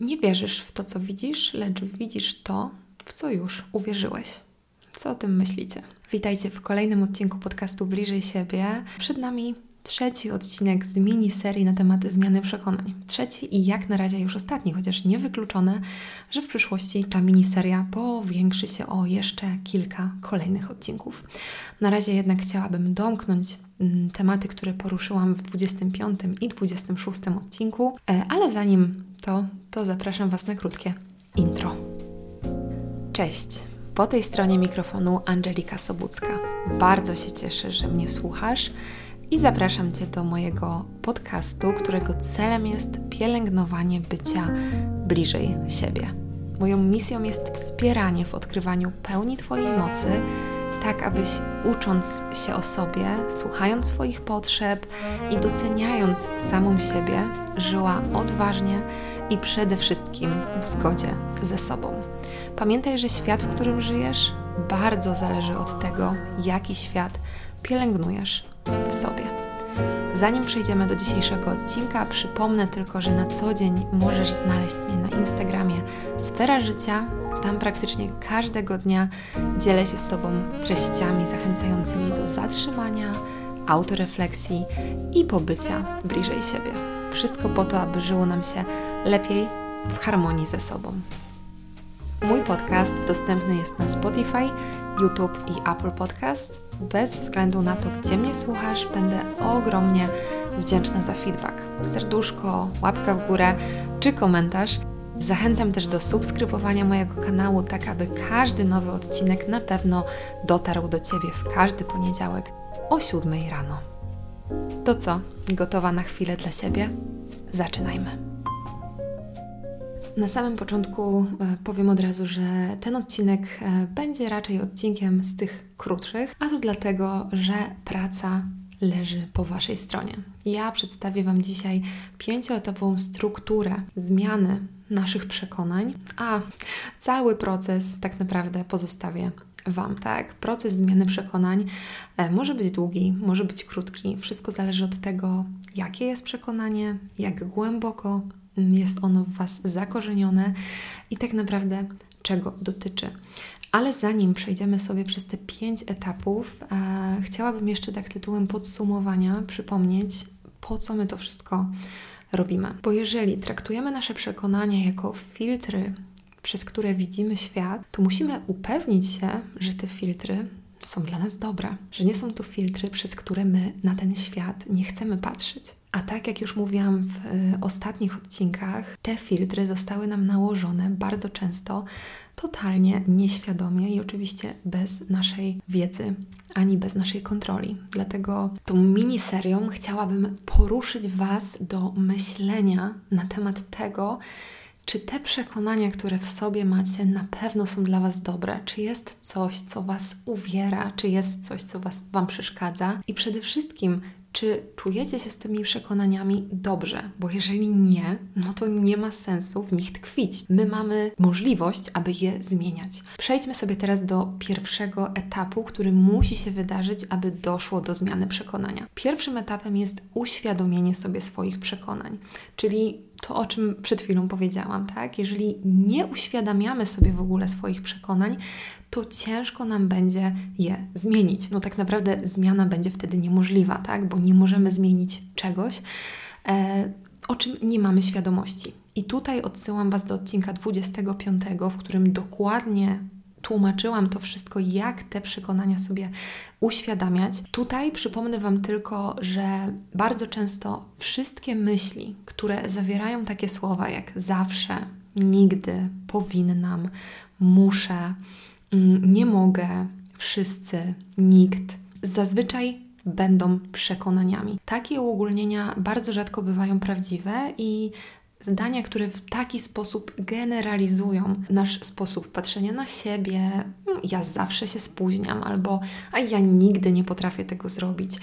Nie wierzysz w to, co widzisz, lecz widzisz to, w co już uwierzyłeś. Co o tym myślicie? Witajcie w kolejnym odcinku podcastu Bliżej siebie. Przed nami trzeci odcinek z miniserii na temat zmiany przekonań. Trzeci i jak na razie już ostatni, chociaż niewykluczone, że w przyszłości ta miniseria powiększy się o jeszcze kilka kolejnych odcinków. Na razie jednak chciałabym domknąć mm, tematy, które poruszyłam w 25 i 26 odcinku, e, ale zanim to, to zapraszam Was na krótkie intro. Cześć! Po tej stronie mikrofonu Angelika Sobucka. Bardzo się cieszę, że mnie słuchasz i zapraszam Cię do mojego podcastu, którego celem jest pielęgnowanie bycia bliżej siebie. Moją misją jest wspieranie w odkrywaniu pełni Twojej mocy, tak abyś ucząc się o sobie, słuchając swoich potrzeb i doceniając samą siebie, żyła odważnie i przede wszystkim w zgodzie ze sobą. Pamiętaj, że świat, w którym żyjesz, bardzo zależy od tego, jaki świat pielęgnujesz w sobie. Zanim przejdziemy do dzisiejszego odcinka, przypomnę tylko, że na co dzień możesz znaleźć mnie na Instagramie Sfera Życia. Tam praktycznie każdego dnia dzielę się z Tobą treściami zachęcającymi do zatrzymania, autorefleksji i pobycia bliżej siebie. Wszystko po to, aby żyło nam się lepiej w harmonii ze sobą. Mój podcast dostępny jest na Spotify, YouTube i Apple Podcasts. Bez względu na to, gdzie mnie słuchasz, będę ogromnie wdzięczna za feedback. Serduszko, łapka w górę czy komentarz. Zachęcam też do subskrybowania mojego kanału, tak aby każdy nowy odcinek na pewno dotarł do Ciebie w każdy poniedziałek o 7 rano. To co? Gotowa na chwilę dla siebie? Zaczynajmy. Na samym początku e, powiem od razu, że ten odcinek e, będzie raczej odcinkiem z tych krótszych, a to dlatego, że praca leży po Waszej stronie. Ja przedstawię Wam dzisiaj pięcioetapową strukturę zmiany naszych przekonań, a cały proces tak naprawdę pozostawię Wam, tak? Proces zmiany przekonań e, może być długi, może być krótki. Wszystko zależy od tego, jakie jest przekonanie, jak głęboko jest ono w Was zakorzenione i tak naprawdę czego dotyczy. Ale zanim przejdziemy sobie przez te pięć etapów, e, chciałabym jeszcze tak tytułem podsumowania przypomnieć, po co my to wszystko robimy. Bo jeżeli traktujemy nasze przekonania jako filtry, przez które widzimy świat, to musimy upewnić się, że te filtry są dla nas dobre, że nie są to filtry, przez które my na ten świat nie chcemy patrzeć. A tak jak już mówiłam w y, ostatnich odcinkach, te filtry zostały nam nałożone bardzo często totalnie nieświadomie i oczywiście bez naszej wiedzy ani bez naszej kontroli. Dlatego tą miniserią chciałabym poruszyć Was do myślenia na temat tego, czy te przekonania, które w sobie macie, na pewno są dla Was dobre? Czy jest coś, co Was uwiera? Czy jest coś, co was, Wam przeszkadza? I przede wszystkim, czy czujecie się z tymi przekonaniami dobrze? Bo jeżeli nie, no to nie ma sensu w nich tkwić. My mamy możliwość, aby je zmieniać. Przejdźmy sobie teraz do pierwszego etapu, który musi się wydarzyć, aby doszło do zmiany przekonania. Pierwszym etapem jest uświadomienie sobie swoich przekonań, czyli to, o czym przed chwilą powiedziałam, tak? Jeżeli nie uświadamiamy sobie w ogóle swoich przekonań, to ciężko nam będzie je zmienić. No tak naprawdę zmiana będzie wtedy niemożliwa, tak? Bo nie możemy zmienić czegoś, e, o czym nie mamy świadomości. I tutaj odsyłam Was do odcinka 25, w którym dokładnie tłumaczyłam to wszystko, jak te przekonania sobie uświadamiać. Tutaj przypomnę Wam tylko, że bardzo często wszystkie myśli, które zawierają takie słowa jak zawsze, nigdy, powinnam, muszę, mm, nie mogę, wszyscy, nikt, zazwyczaj będą przekonaniami. Takie uogólnienia bardzo rzadko bywają prawdziwe i zdania, które w taki sposób generalizują nasz sposób patrzenia na siebie. Mm, ja zawsze się spóźniam, albo a ja nigdy nie potrafię tego zrobić.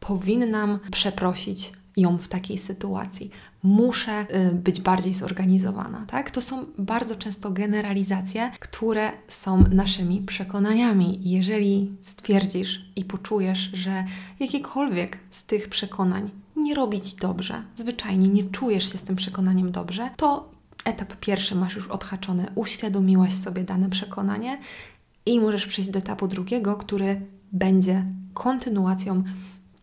Powinnam przeprosić ją w takiej sytuacji. Muszę y, być bardziej zorganizowana, tak? To są bardzo często generalizacje, które są naszymi przekonaniami. Jeżeli stwierdzisz i poczujesz, że jakiekolwiek z tych przekonań nie robi Ci dobrze, zwyczajnie nie czujesz się z tym przekonaniem dobrze, to etap pierwszy masz już odhaczony, uświadomiłaś sobie dane przekonanie i możesz przejść do etapu drugiego, który będzie kontynuacją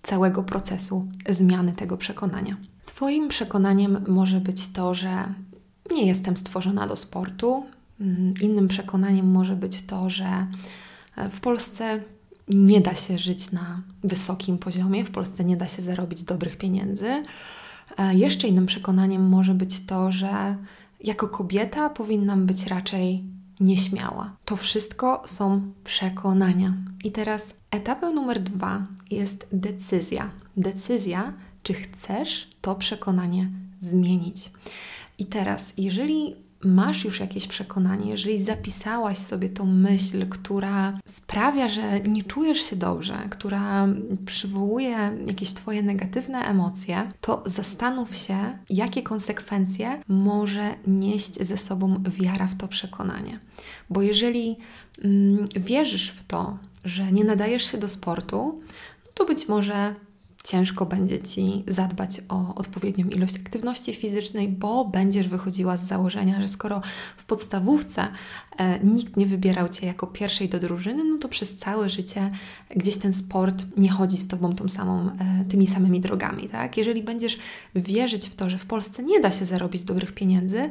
całego procesu zmiany tego przekonania. Twoim przekonaniem może być to, że nie jestem stworzona do sportu. Mm, innym przekonaniem może być to, że e, w Polsce nie da się żyć na wysokim poziomie, w Polsce nie da się zarobić dobrych pieniędzy. E, jeszcze innym przekonaniem może być to, że jako kobieta powinnam być raczej nieśmiała. To wszystko są przekonania. I teraz etapem numer dwa jest decyzja. Decyzja, czy chcesz to przekonanie zmienić. I teraz, jeżeli masz już jakieś przekonanie, jeżeli zapisałaś sobie tą myśl, która sprawia, że nie czujesz się dobrze, która przywołuje jakieś Twoje negatywne emocje, to zastanów się, jakie konsekwencje może nieść ze sobą wiara w to przekonanie. Bo jeżeli mm, wierzysz w to, że nie nadajesz się do sportu, no to być może ciężko będzie Ci zadbać o odpowiednią ilość aktywności fizycznej, bo będziesz wychodziła z założenia, że skoro w podstawówce e, nikt nie wybierał Cię jako pierwszej do drużyny, no to przez całe życie gdzieś ten sport nie chodzi z Tobą tą samą, e, tymi samymi drogami. Tak? Jeżeli będziesz wierzyć w to, że w Polsce nie da się zarobić dobrych pieniędzy,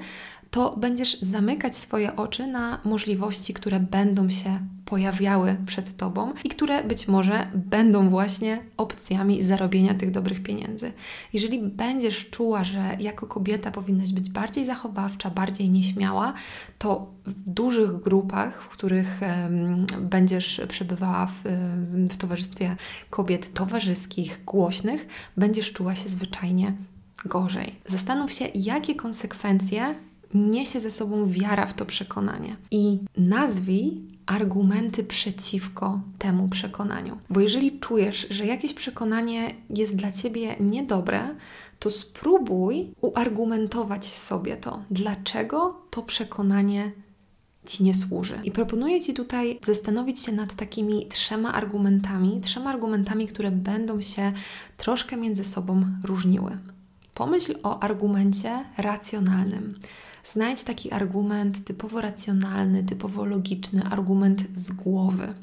to będziesz zamykać swoje oczy na możliwości, które będą się pojawiały przed Tobą i które być może będą właśnie opcjami zarobienia tych dobrych pieniędzy. Jeżeli będziesz czuła, że jako kobieta powinnaś być bardziej zachowawcza, bardziej nieśmiała, to w dużych grupach, w których um, będziesz przebywała w, w towarzystwie kobiet towarzyskich, głośnych, będziesz czuła się zwyczajnie gorzej. Zastanów się, jakie konsekwencje niesie ze sobą wiara w to przekonanie. I nazwij argumenty przeciwko temu przekonaniu. Bo jeżeli czujesz, że jakieś przekonanie jest dla ciebie niedobre, to spróbuj uargumentować sobie to, dlaczego to przekonanie ci nie służy. I proponuję ci tutaj zastanowić się nad takimi trzema argumentami, trzema argumentami, które będą się troszkę między sobą różniły. Pomyśl o argumencie racjonalnym. Znajdź taki argument typowo racjonalny, typowo logiczny, argument z głowy.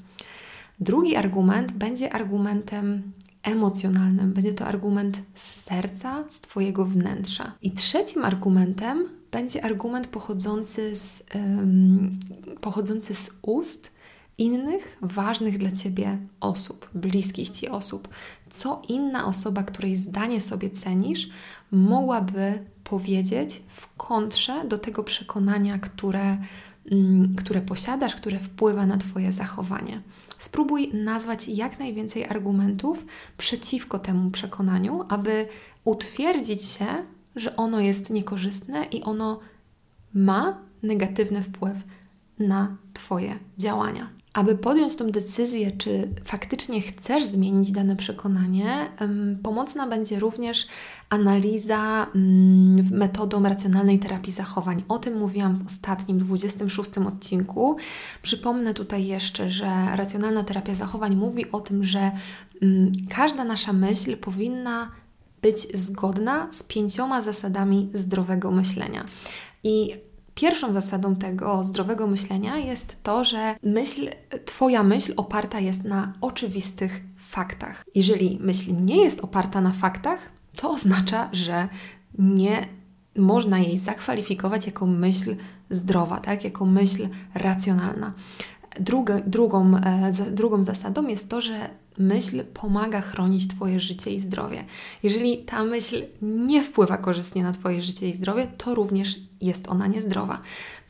Drugi argument będzie argumentem emocjonalnym, będzie to argument z serca, z Twojego wnętrza. I trzecim argumentem będzie argument pochodzący z, um, pochodzący z ust innych ważnych dla Ciebie osób, bliskich Ci osób. Co inna osoba, której zdanie sobie cenisz, mogłaby powiedzieć w kontrze do tego przekonania, które, mm, które posiadasz, które wpływa na Twoje zachowanie. Spróbuj nazwać jak najwięcej argumentów przeciwko temu przekonaniu, aby utwierdzić się, że ono jest niekorzystne i ono ma negatywny wpływ na Twoje działania. Aby podjąć tą decyzję, czy faktycznie chcesz zmienić dane przekonanie, pomocna będzie również analiza mm, metodą racjonalnej terapii zachowań. O tym mówiłam w ostatnim, 26 odcinku. Przypomnę tutaj jeszcze, że racjonalna terapia zachowań mówi o tym, że mm, każda nasza myśl powinna być zgodna z pięcioma zasadami zdrowego myślenia. I Pierwszą zasadą tego zdrowego myślenia jest to, że myśl, Twoja myśl oparta jest na oczywistych faktach. Jeżeli myśl nie jest oparta na faktach, to oznacza, że nie można jej zakwalifikować jako myśl zdrowa, tak? jako myśl racjonalna. Drugą, e, drugą zasadą jest to, że myśl pomaga chronić Twoje życie i zdrowie. Jeżeli ta myśl nie wpływa korzystnie na Twoje życie i zdrowie, to również jest ona niezdrowa.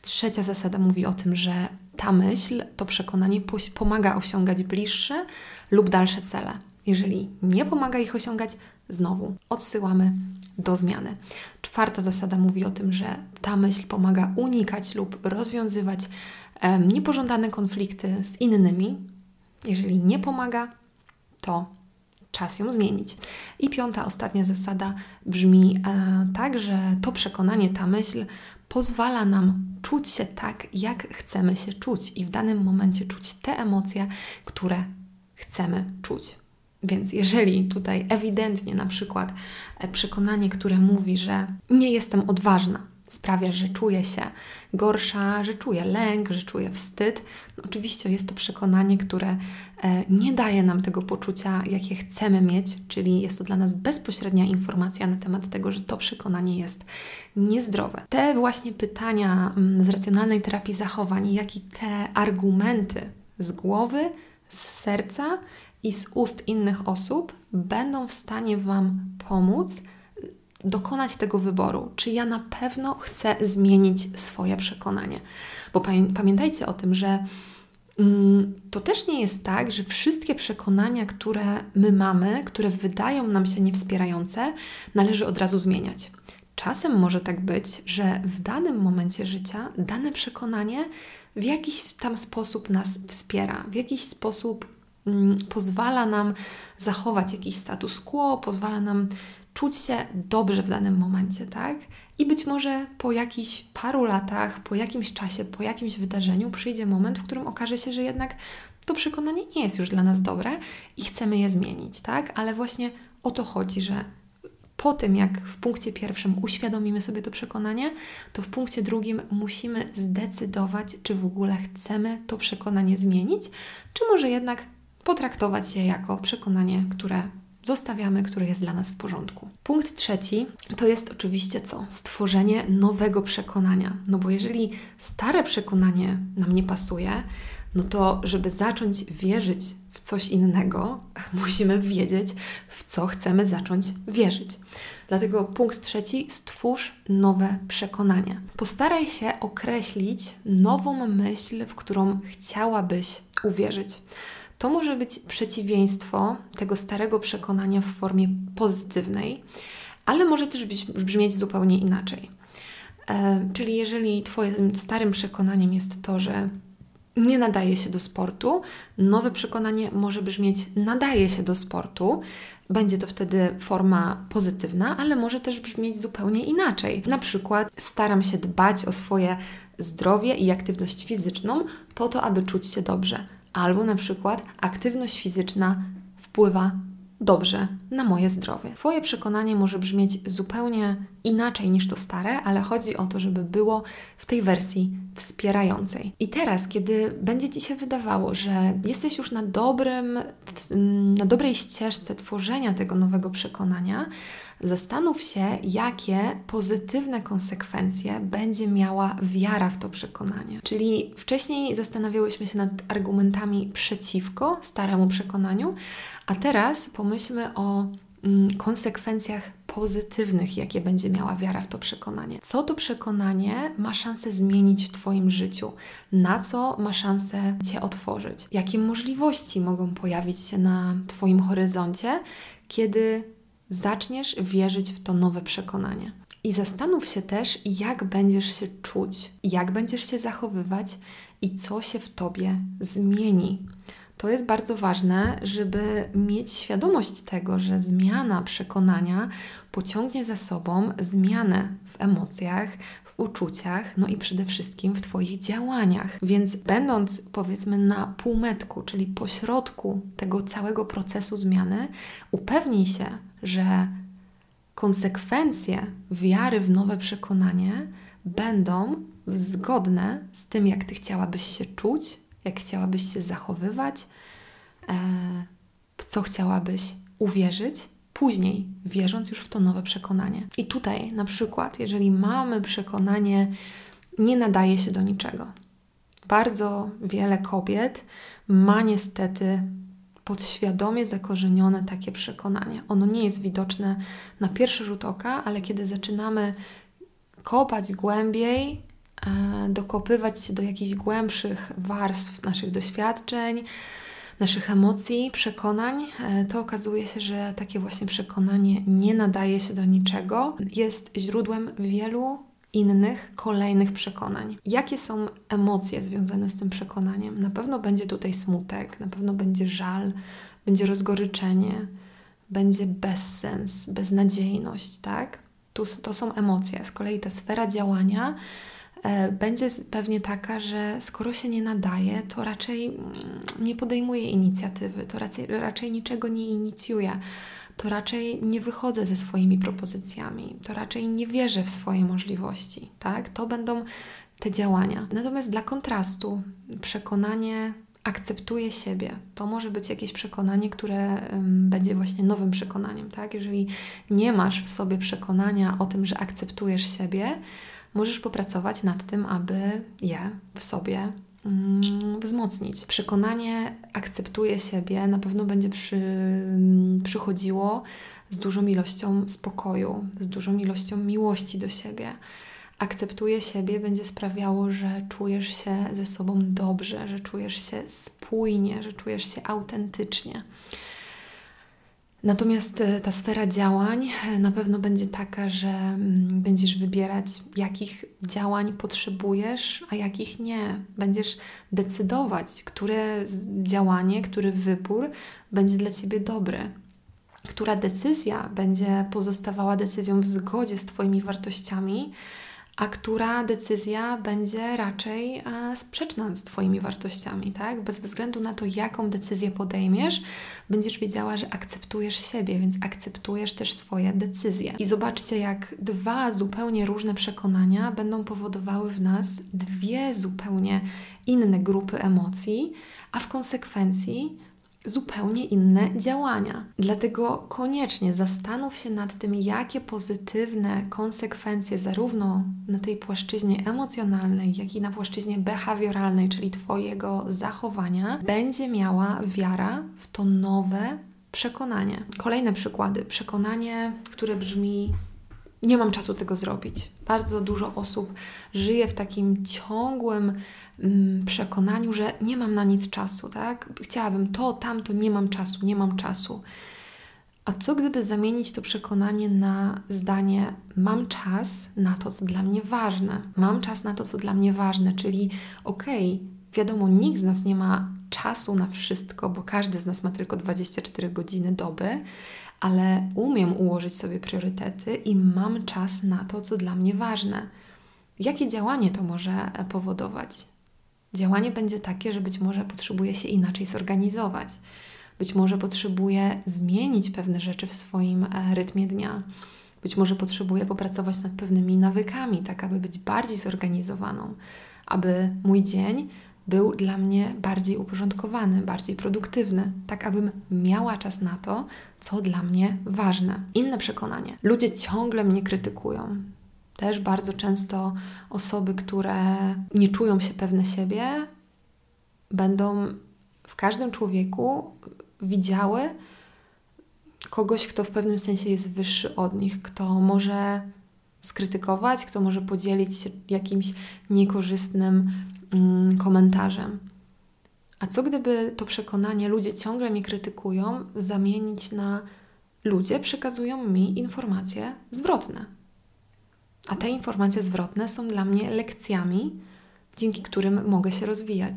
Trzecia zasada mówi o tym, że ta myśl, to przekonanie pomaga osiągać bliższe lub dalsze cele. Jeżeli nie pomaga ich osiągać, znowu odsyłamy do zmiany. Czwarta zasada mówi o tym, że ta myśl pomaga unikać lub rozwiązywać um, niepożądane konflikty z innymi. Jeżeli nie pomaga, to czas ją zmienić. I piąta, ostatnia zasada brzmi e, tak, że to przekonanie, ta myśl pozwala nam czuć się tak, jak chcemy się czuć i w danym momencie czuć te emocje, które chcemy czuć. Więc jeżeli tutaj ewidentnie na przykład e, przekonanie, które mówi, że nie jestem odważna, sprawia, że czuję się gorsza, że czuję lęk, że czuję wstyd. No, oczywiście jest to przekonanie, które e, nie daje nam tego poczucia, jakie chcemy mieć, czyli jest to dla nas bezpośrednia informacja na temat tego, że to przekonanie jest niezdrowe. Te właśnie pytania mm, z racjonalnej terapii zachowań, jak i te argumenty z głowy, z serca i z ust innych osób będą w stanie Wam pomóc dokonać tego wyboru, czy ja na pewno chcę zmienić swoje przekonanie. Bo pamiętajcie o tym, że mm, to też nie jest tak, że wszystkie przekonania, które my mamy, które wydają nam się niewspierające, należy od razu zmieniać. Czasem może tak być, że w danym momencie życia dane przekonanie w jakiś tam sposób nas wspiera, w jakiś sposób mm, pozwala nam zachować jakiś status quo, pozwala nam czuć się dobrze w danym momencie, tak? I być może po jakichś paru latach, po jakimś czasie, po jakimś wydarzeniu przyjdzie moment, w którym okaże się, że jednak to przekonanie nie jest już dla nas dobre i chcemy je zmienić, tak? Ale właśnie o to chodzi, że po tym, jak w punkcie pierwszym uświadomimy sobie to przekonanie, to w punkcie drugim musimy zdecydować, czy w ogóle chcemy to przekonanie zmienić, czy może jednak potraktować je jako przekonanie, które zostawiamy, które jest dla nas w porządku. Punkt trzeci to jest oczywiście co? Stworzenie nowego przekonania. No bo jeżeli stare przekonanie nam nie pasuje, no to żeby zacząć wierzyć w coś innego, musimy wiedzieć, w co chcemy zacząć wierzyć. Dlatego punkt trzeci: stwórz nowe przekonanie. Postaraj się określić nową myśl, w którą chciałabyś uwierzyć. To może być przeciwieństwo tego starego przekonania w formie pozytywnej, ale może też brzmieć zupełnie inaczej. E, czyli jeżeli Twoim starym przekonaniem jest to, że nie nadaje się do sportu, nowe przekonanie może brzmieć nadaje się do sportu. Będzie to wtedy forma pozytywna, ale może też brzmieć zupełnie inaczej. Na przykład staram się dbać o swoje zdrowie i aktywność fizyczną po to, aby czuć się dobrze albo na przykład aktywność fizyczna wpływa dobrze na moje zdrowie. Twoje przekonanie może brzmieć zupełnie inaczej niż to stare, ale chodzi o to, żeby było w tej wersji wspierającej. I teraz, kiedy będzie Ci się wydawało, że jesteś już na dobrym, na dobrej ścieżce tworzenia tego nowego przekonania, zastanów się, jakie pozytywne konsekwencje będzie miała wiara w to przekonanie. Czyli wcześniej zastanawiałyśmy się nad argumentami przeciwko staremu przekonaniu, a teraz pomyślmy o mm, konsekwencjach pozytywnych, jakie będzie miała wiara w to przekonanie. Co to przekonanie ma szansę zmienić w Twoim życiu? Na co ma szansę Cię otworzyć? Jakie możliwości mogą pojawić się na Twoim horyzoncie, kiedy zaczniesz wierzyć w to nowe przekonanie. I zastanów się też, jak będziesz się czuć, jak będziesz się zachowywać i co się w tobie zmieni. To jest bardzo ważne, żeby mieć świadomość tego, że zmiana przekonania pociągnie za sobą zmianę w emocjach, w uczuciach, no i przede wszystkim w Twoich działaniach. Więc będąc powiedzmy na półmetku, czyli pośrodku tego całego procesu zmiany, upewnij się, że konsekwencje wiary w nowe przekonanie będą zgodne z tym, jak Ty chciałabyś się czuć, jak chciałabyś się zachowywać, e, w co chciałabyś uwierzyć, później wierząc już w to nowe przekonanie. I tutaj, na przykład, jeżeli mamy przekonanie, nie nadaje się do niczego. Bardzo wiele kobiet ma niestety podświadomie zakorzenione takie przekonanie. Ono nie jest widoczne na pierwszy rzut oka, ale kiedy zaczynamy kopać głębiej, dokopywać się do jakichś głębszych warstw naszych doświadczeń, naszych emocji, przekonań, e, to okazuje się, że takie właśnie przekonanie nie nadaje się do niczego, jest źródłem wielu innych, kolejnych przekonań. Jakie są emocje związane z tym przekonaniem? Na pewno będzie tutaj smutek, na pewno będzie żal, będzie rozgoryczenie, będzie bezsens, beznadziejność, tak? To są emocje. Z kolei ta sfera działania e, będzie pewnie taka, że skoro się nie nadaje, to raczej mm, nie podejmuje inicjatywy, to raczej, raczej niczego nie inicjuje to raczej nie wychodzę ze swoimi propozycjami, to raczej nie wierzę w swoje możliwości, tak? To będą te działania. Natomiast dla kontrastu, przekonanie akceptuję siebie. To może być jakieś przekonanie, które będzie właśnie nowym przekonaniem, tak? Jeżeli nie masz w sobie przekonania o tym, że akceptujesz siebie, możesz popracować nad tym, aby je w sobie um, wzmocnić. Przekonanie akceptuję siebie na pewno będzie przy, przychodziło z dużą ilością spokoju, z dużą ilością miłości do siebie akceptuje siebie, będzie sprawiało, że czujesz się ze sobą dobrze, że czujesz się spójnie, że czujesz się autentycznie. Natomiast e, ta sfera działań e, na pewno będzie taka, że mm, będziesz wybierać, jakich działań potrzebujesz, a jakich nie. Będziesz decydować, które działanie, który wybór będzie dla ciebie dobry. Która decyzja będzie pozostawała decyzją w zgodzie z Twoimi wartościami, a która decyzja będzie raczej e, sprzeczna z Twoimi wartościami, tak? Bez względu na to, jaką decyzję podejmiesz, będziesz wiedziała, że akceptujesz siebie, więc akceptujesz też swoje decyzje. I zobaczcie, jak dwa zupełnie różne przekonania będą powodowały w nas dwie zupełnie inne grupy emocji, a w konsekwencji zupełnie inne działania. Dlatego koniecznie zastanów się nad tym, jakie pozytywne konsekwencje, zarówno na tej płaszczyźnie emocjonalnej, jak i na płaszczyźnie behawioralnej, czyli Twojego zachowania, będzie miała wiara w to nowe przekonanie. Kolejne przykłady. Przekonanie, które brzmi: Nie mam czasu tego zrobić. Bardzo dużo osób żyje w takim ciągłym Mm, przekonaniu, że nie mam na nic czasu, tak? Chciałabym to, tamto, nie mam czasu, nie mam czasu. A co gdyby zamienić to przekonanie na zdanie: mam czas na to, co dla mnie ważne, mam czas na to, co dla mnie ważne, czyli okej, okay, wiadomo, nikt z nas nie ma czasu na wszystko, bo każdy z nas ma tylko 24 godziny doby, ale umiem ułożyć sobie priorytety i mam czas na to, co dla mnie ważne. Jakie działanie to może powodować? Działanie będzie takie, że być może potrzebuje się inaczej zorganizować. Być może potrzebuje zmienić pewne rzeczy w swoim e, rytmie dnia. Być może potrzebuję popracować nad pewnymi nawykami, tak aby być bardziej zorganizowaną, aby mój dzień był dla mnie bardziej uporządkowany, bardziej produktywny, tak abym miała czas na to, co dla mnie ważne. Inne przekonanie. Ludzie ciągle mnie krytykują. Też bardzo często osoby, które nie czują się pewne siebie, będą w każdym człowieku widziały kogoś, kto w pewnym sensie jest wyższy od nich, kto może skrytykować, kto może podzielić się jakimś niekorzystnym komentarzem. A co gdyby to przekonanie ludzie ciągle mnie krytykują, zamienić na ludzie przekazują mi informacje zwrotne? A te informacje zwrotne są dla mnie lekcjami, dzięki którym mogę się rozwijać.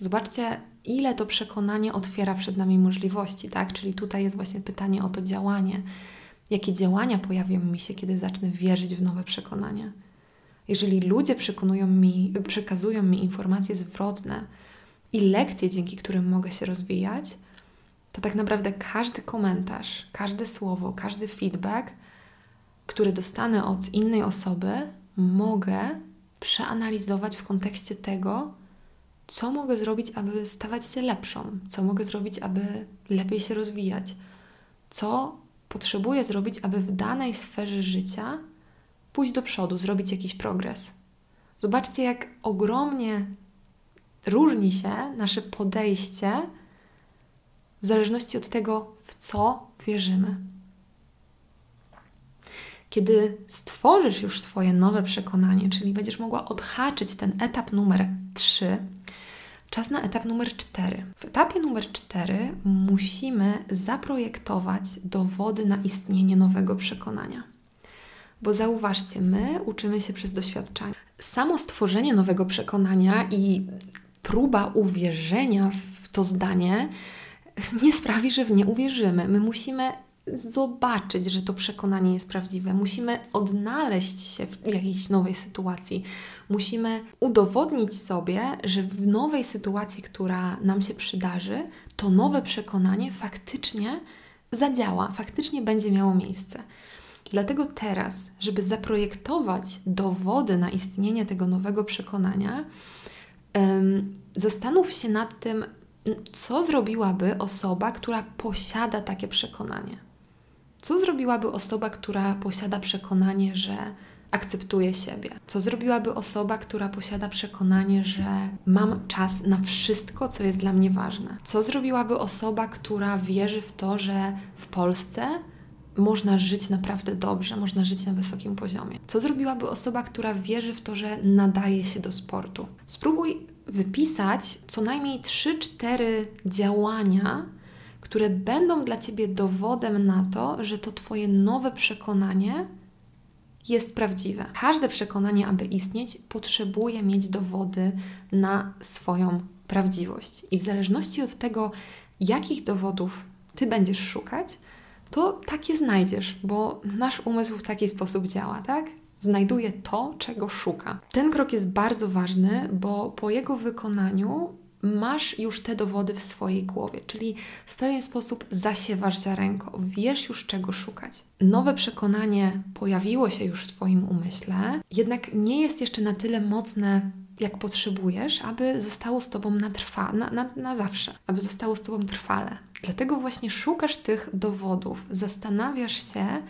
Zobaczcie, ile to przekonanie otwiera przed nami możliwości, tak? Czyli tutaj jest właśnie pytanie o to działanie. Jakie działania pojawią mi się, kiedy zacznę wierzyć w nowe przekonania? Jeżeli ludzie przekonują mi, przekazują mi informacje zwrotne i lekcje, dzięki którym mogę się rozwijać, to tak naprawdę każdy komentarz, każde słowo, każdy feedback który dostanę od innej osoby, mogę przeanalizować w kontekście tego, co mogę zrobić, aby stawać się lepszą, co mogę zrobić, aby lepiej się rozwijać, co potrzebuję zrobić, aby w danej sferze życia pójść do przodu, zrobić jakiś progres. Zobaczcie, jak ogromnie różni się nasze podejście w zależności od tego, w co wierzymy. Kiedy stworzysz już swoje nowe przekonanie, czyli będziesz mogła odhaczyć ten etap numer 3, czas na etap numer 4. W etapie numer 4 musimy zaprojektować dowody na istnienie nowego przekonania. Bo zauważcie, my uczymy się przez doświadczenie. Samo stworzenie nowego przekonania i próba uwierzenia w to zdanie nie sprawi, że w nie uwierzymy. My musimy zobaczyć, że to przekonanie jest prawdziwe. Musimy odnaleźć się w jakiejś nowej sytuacji. Musimy udowodnić sobie, że w nowej sytuacji, która nam się przydarzy, to nowe przekonanie faktycznie zadziała, faktycznie będzie miało miejsce. Dlatego teraz, żeby zaprojektować dowody na istnienie tego nowego przekonania, zastanów się nad tym, co zrobiłaby osoba, która posiada takie przekonanie. Co zrobiłaby osoba, która posiada przekonanie, że akceptuje siebie? Co zrobiłaby osoba, która posiada przekonanie, że mam czas na wszystko, co jest dla mnie ważne? Co zrobiłaby osoba, która wierzy w to, że w Polsce można żyć naprawdę dobrze, można żyć na wysokim poziomie? Co zrobiłaby osoba, która wierzy w to, że nadaje się do sportu? Spróbuj wypisać co najmniej 3-4 działania, które będą dla ciebie dowodem na to, że to Twoje nowe przekonanie jest prawdziwe. Każde przekonanie, aby istnieć, potrzebuje mieć dowody na swoją prawdziwość. I w zależności od tego, jakich dowodów Ty będziesz szukać, to takie znajdziesz, bo nasz umysł w taki sposób działa, tak? Znajduje to, czego szuka. Ten krok jest bardzo ważny, bo po jego wykonaniu masz już te dowody w swojej głowie, czyli w pewien sposób zasiewasz ziarenko, wiesz już czego szukać. Nowe przekonanie pojawiło się już w Twoim umyśle, jednak nie jest jeszcze na tyle mocne, jak potrzebujesz, aby zostało z Tobą na, trwa, na, na, na zawsze, aby zostało z Tobą trwale. Dlatego właśnie szukasz tych dowodów, zastanawiasz się,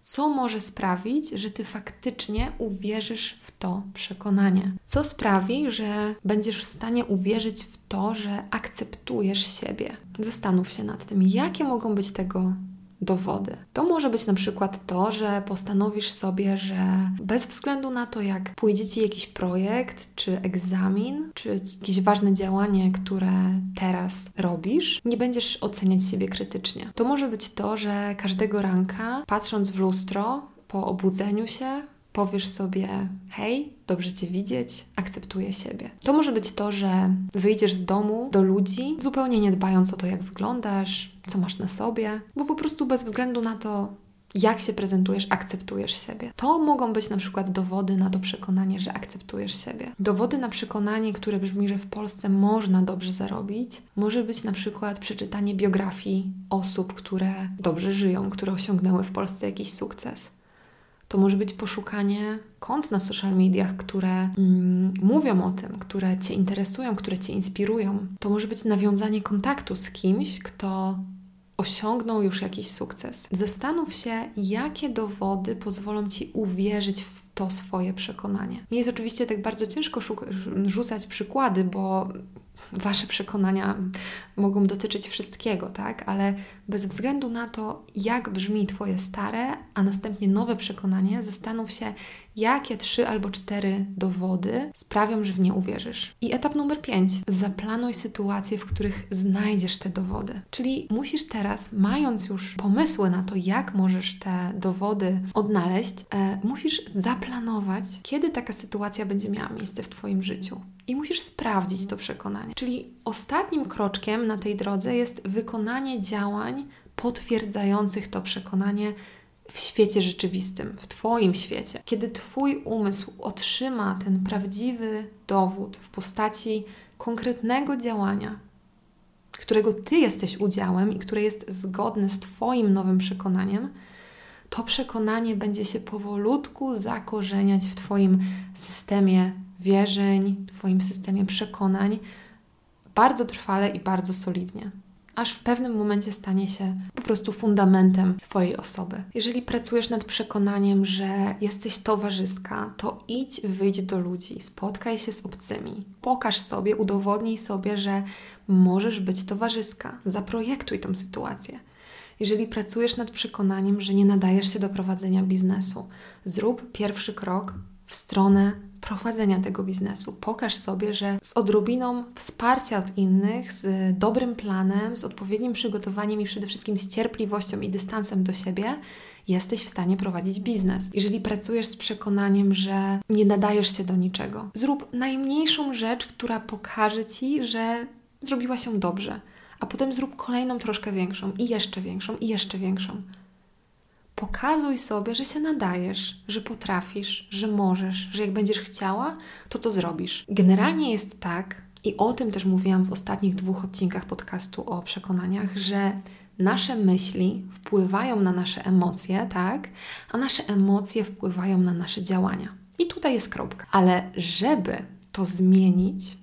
co może sprawić, że ty faktycznie uwierzysz w to przekonanie? Co sprawi, że będziesz w stanie uwierzyć w to, że akceptujesz siebie? Zastanów się nad tym, jakie mogą być tego dowody. To może być na przykład to, że postanowisz sobie, że bez względu na to, jak pójdzie ci jakiś projekt, czy egzamin, czy jakieś ważne działanie, które teraz robisz, nie będziesz oceniać siebie krytycznie. To może być to, że każdego ranka, patrząc w lustro, po obudzeniu się, powiesz sobie: Hej, dobrze Cię widzieć, akceptuję siebie. To może być to, że wyjdziesz z domu do ludzi, zupełnie nie dbając o to, jak wyglądasz, co masz na sobie, bo po prostu bez względu na to, jak się prezentujesz, akceptujesz siebie. To mogą być na przykład dowody na to przekonanie, że akceptujesz siebie. Dowody na przekonanie, które brzmi, że w Polsce można dobrze zarobić, może być na przykład przeczytanie biografii osób, które dobrze żyją, które osiągnęły w Polsce jakiś sukces. To może być poszukanie kont na social mediach, które mm, mówią o tym, które Cię interesują, które Cię inspirują. To może być nawiązanie kontaktu z kimś, kto osiągnął już jakiś sukces. Zastanów się, jakie dowody pozwolą Ci uwierzyć w to swoje przekonanie. Nie jest oczywiście tak bardzo ciężko rzucać przykłady, bo Wasze przekonania mogą dotyczyć wszystkiego, tak? Ale bez względu na to, jak brzmi Twoje stare, a następnie nowe przekonanie, zastanów się, jakie trzy albo cztery dowody sprawią, że w nie uwierzysz. I etap numer pięć. Zaplanuj sytuacje, w których znajdziesz te dowody. Czyli musisz teraz, mając już pomysły na to, jak możesz te dowody odnaleźć, e, musisz zaplanować, kiedy taka sytuacja będzie miała miejsce w Twoim życiu. I musisz sprawdzić to przekonanie. Czyli ostatnim kroczkiem na tej drodze jest wykonanie działań potwierdzających to przekonanie w świecie rzeczywistym, w Twoim świecie. Kiedy Twój umysł otrzyma ten prawdziwy dowód w postaci konkretnego działania, którego Ty jesteś udziałem i które jest zgodne z Twoim nowym przekonaniem, to przekonanie będzie się powolutku zakorzeniać w Twoim systemie wierzeń, Twoim systemie przekonań bardzo trwale i bardzo solidnie aż w pewnym momencie stanie się po prostu fundamentem Twojej osoby. Jeżeli pracujesz nad przekonaniem, że jesteś towarzyska, to idź, wyjdź do ludzi, spotkaj się z obcymi, pokaż sobie, udowodnij sobie, że możesz być towarzyska, zaprojektuj tą sytuację. Jeżeli pracujesz nad przekonaniem, że nie nadajesz się do prowadzenia biznesu, zrób pierwszy krok w stronę prowadzenia tego biznesu. Pokaż sobie, że z odrobiną wsparcia od innych, z dobrym planem, z odpowiednim przygotowaniem i przede wszystkim z cierpliwością i dystansem do siebie jesteś w stanie prowadzić biznes. Jeżeli pracujesz z przekonaniem, że nie nadajesz się do niczego, zrób najmniejszą rzecz, która pokaże ci, że zrobiłaś ją dobrze, a potem zrób kolejną troszkę większą i jeszcze większą i jeszcze większą. Pokazuj sobie, że się nadajesz, że potrafisz, że możesz, że jak będziesz chciała, to to zrobisz. Generalnie jest tak, i o tym też mówiłam w ostatnich dwóch odcinkach podcastu o przekonaniach, że nasze myśli wpływają na nasze emocje, tak? A nasze emocje wpływają na nasze działania. I tutaj jest kropka. Ale żeby to zmienić,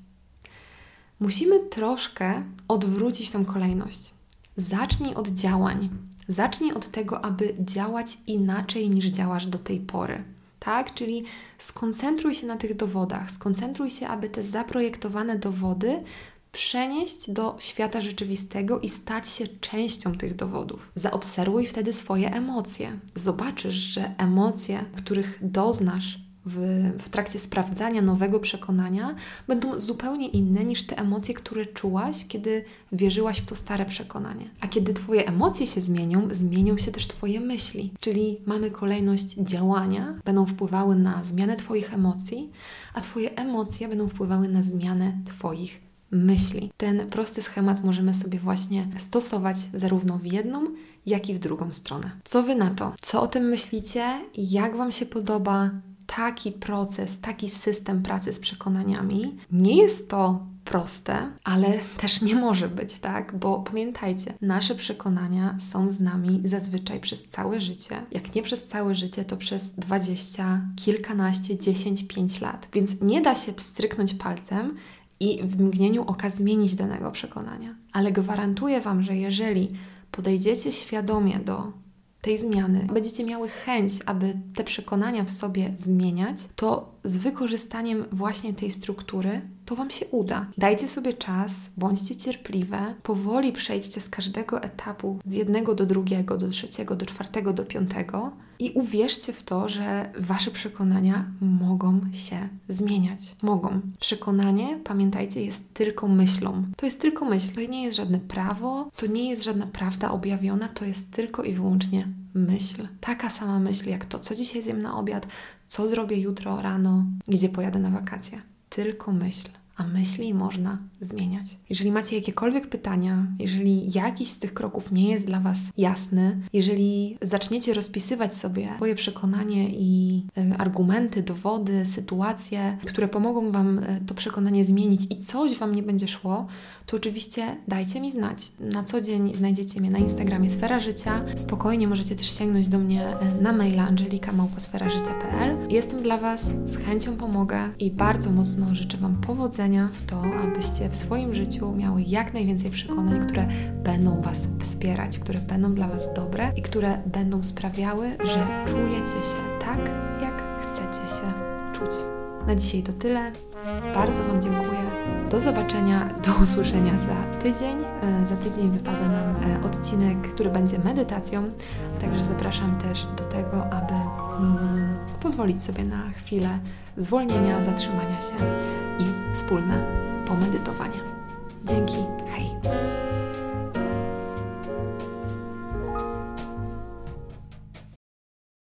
musimy troszkę odwrócić tą kolejność. Zacznij od działań. Zacznij od tego, aby działać inaczej niż działasz do tej pory. Tak? Czyli skoncentruj się na tych dowodach, skoncentruj się, aby te zaprojektowane dowody przenieść do świata rzeczywistego i stać się częścią tych dowodów. Zaobserwuj wtedy swoje emocje. Zobaczysz, że emocje, których doznasz w, w trakcie sprawdzania nowego przekonania będą zupełnie inne niż te emocje, które czułaś, kiedy wierzyłaś w to stare przekonanie. A kiedy Twoje emocje się zmienią, zmienią się też Twoje myśli. Czyli mamy kolejność działania, będą wpływały na zmianę Twoich emocji, a Twoje emocje będą wpływały na zmianę Twoich myśli. Ten prosty schemat możemy sobie właśnie stosować zarówno w jedną, jak i w drugą stronę. Co Wy na to? Co o tym myślicie? Jak Wam się podoba? Taki proces, taki system pracy z przekonaniami. Nie jest to proste, ale też nie może być, tak? Bo pamiętajcie, nasze przekonania są z nami zazwyczaj przez całe życie. Jak nie przez całe życie, to przez 20, kilkanaście, 10, 5 lat. Więc nie da się pstryknąć palcem i w mgnieniu oka zmienić danego przekonania. Ale gwarantuję Wam, że jeżeli podejdziecie świadomie do tej zmiany, będziecie miały chęć, aby te przekonania w sobie zmieniać, to z wykorzystaniem właśnie tej struktury to Wam się uda. Dajcie sobie czas, bądźcie cierpliwe, powoli przejdźcie z każdego etapu z jednego do drugiego, do trzeciego, do czwartego, do piątego i uwierzcie w to, że Wasze przekonania mogą się zmieniać. Mogą. Przekonanie, pamiętajcie, jest tylko myślą. To jest tylko myśl. To nie jest żadne prawo, to nie jest żadna prawda objawiona, to jest tylko i wyłącznie myśl. Taka sama myśl jak to, co dzisiaj zjem na obiad, co zrobię jutro rano, gdzie pojadę na wakacje. Tylko myśl a myśli można zmieniać. Jeżeli macie jakiekolwiek pytania, jeżeli jakiś z tych kroków nie jest dla Was jasny, jeżeli zaczniecie rozpisywać sobie swoje przekonanie i y, argumenty, dowody, sytuacje, które pomogą Wam y, to przekonanie zmienić i coś Wam nie będzie szło, to oczywiście dajcie mi znać. Na co dzień znajdziecie mnie na Instagramie Sfera Życia. Spokojnie możecie też sięgnąć do mnie y, na maila angelika.małpasferażycia.pl Jestem dla Was, z chęcią pomogę i bardzo mocno życzę Wam powodzenia w to, abyście w swoim życiu miały jak najwięcej przekonań, które będą Was wspierać, które będą dla Was dobre i które będą sprawiały, że czujecie się tak, jak chcecie się czuć. Na dzisiaj to tyle. Bardzo Wam dziękuję. Do zobaczenia, do usłyszenia za tydzień. E, za tydzień wypada nam e, odcinek, który będzie medytacją, także zapraszam też do tego, aby mm, pozwolić sobie na chwilę zwolnienia, zatrzymania się i wspólne pomedytowanie. Dzięki, hej!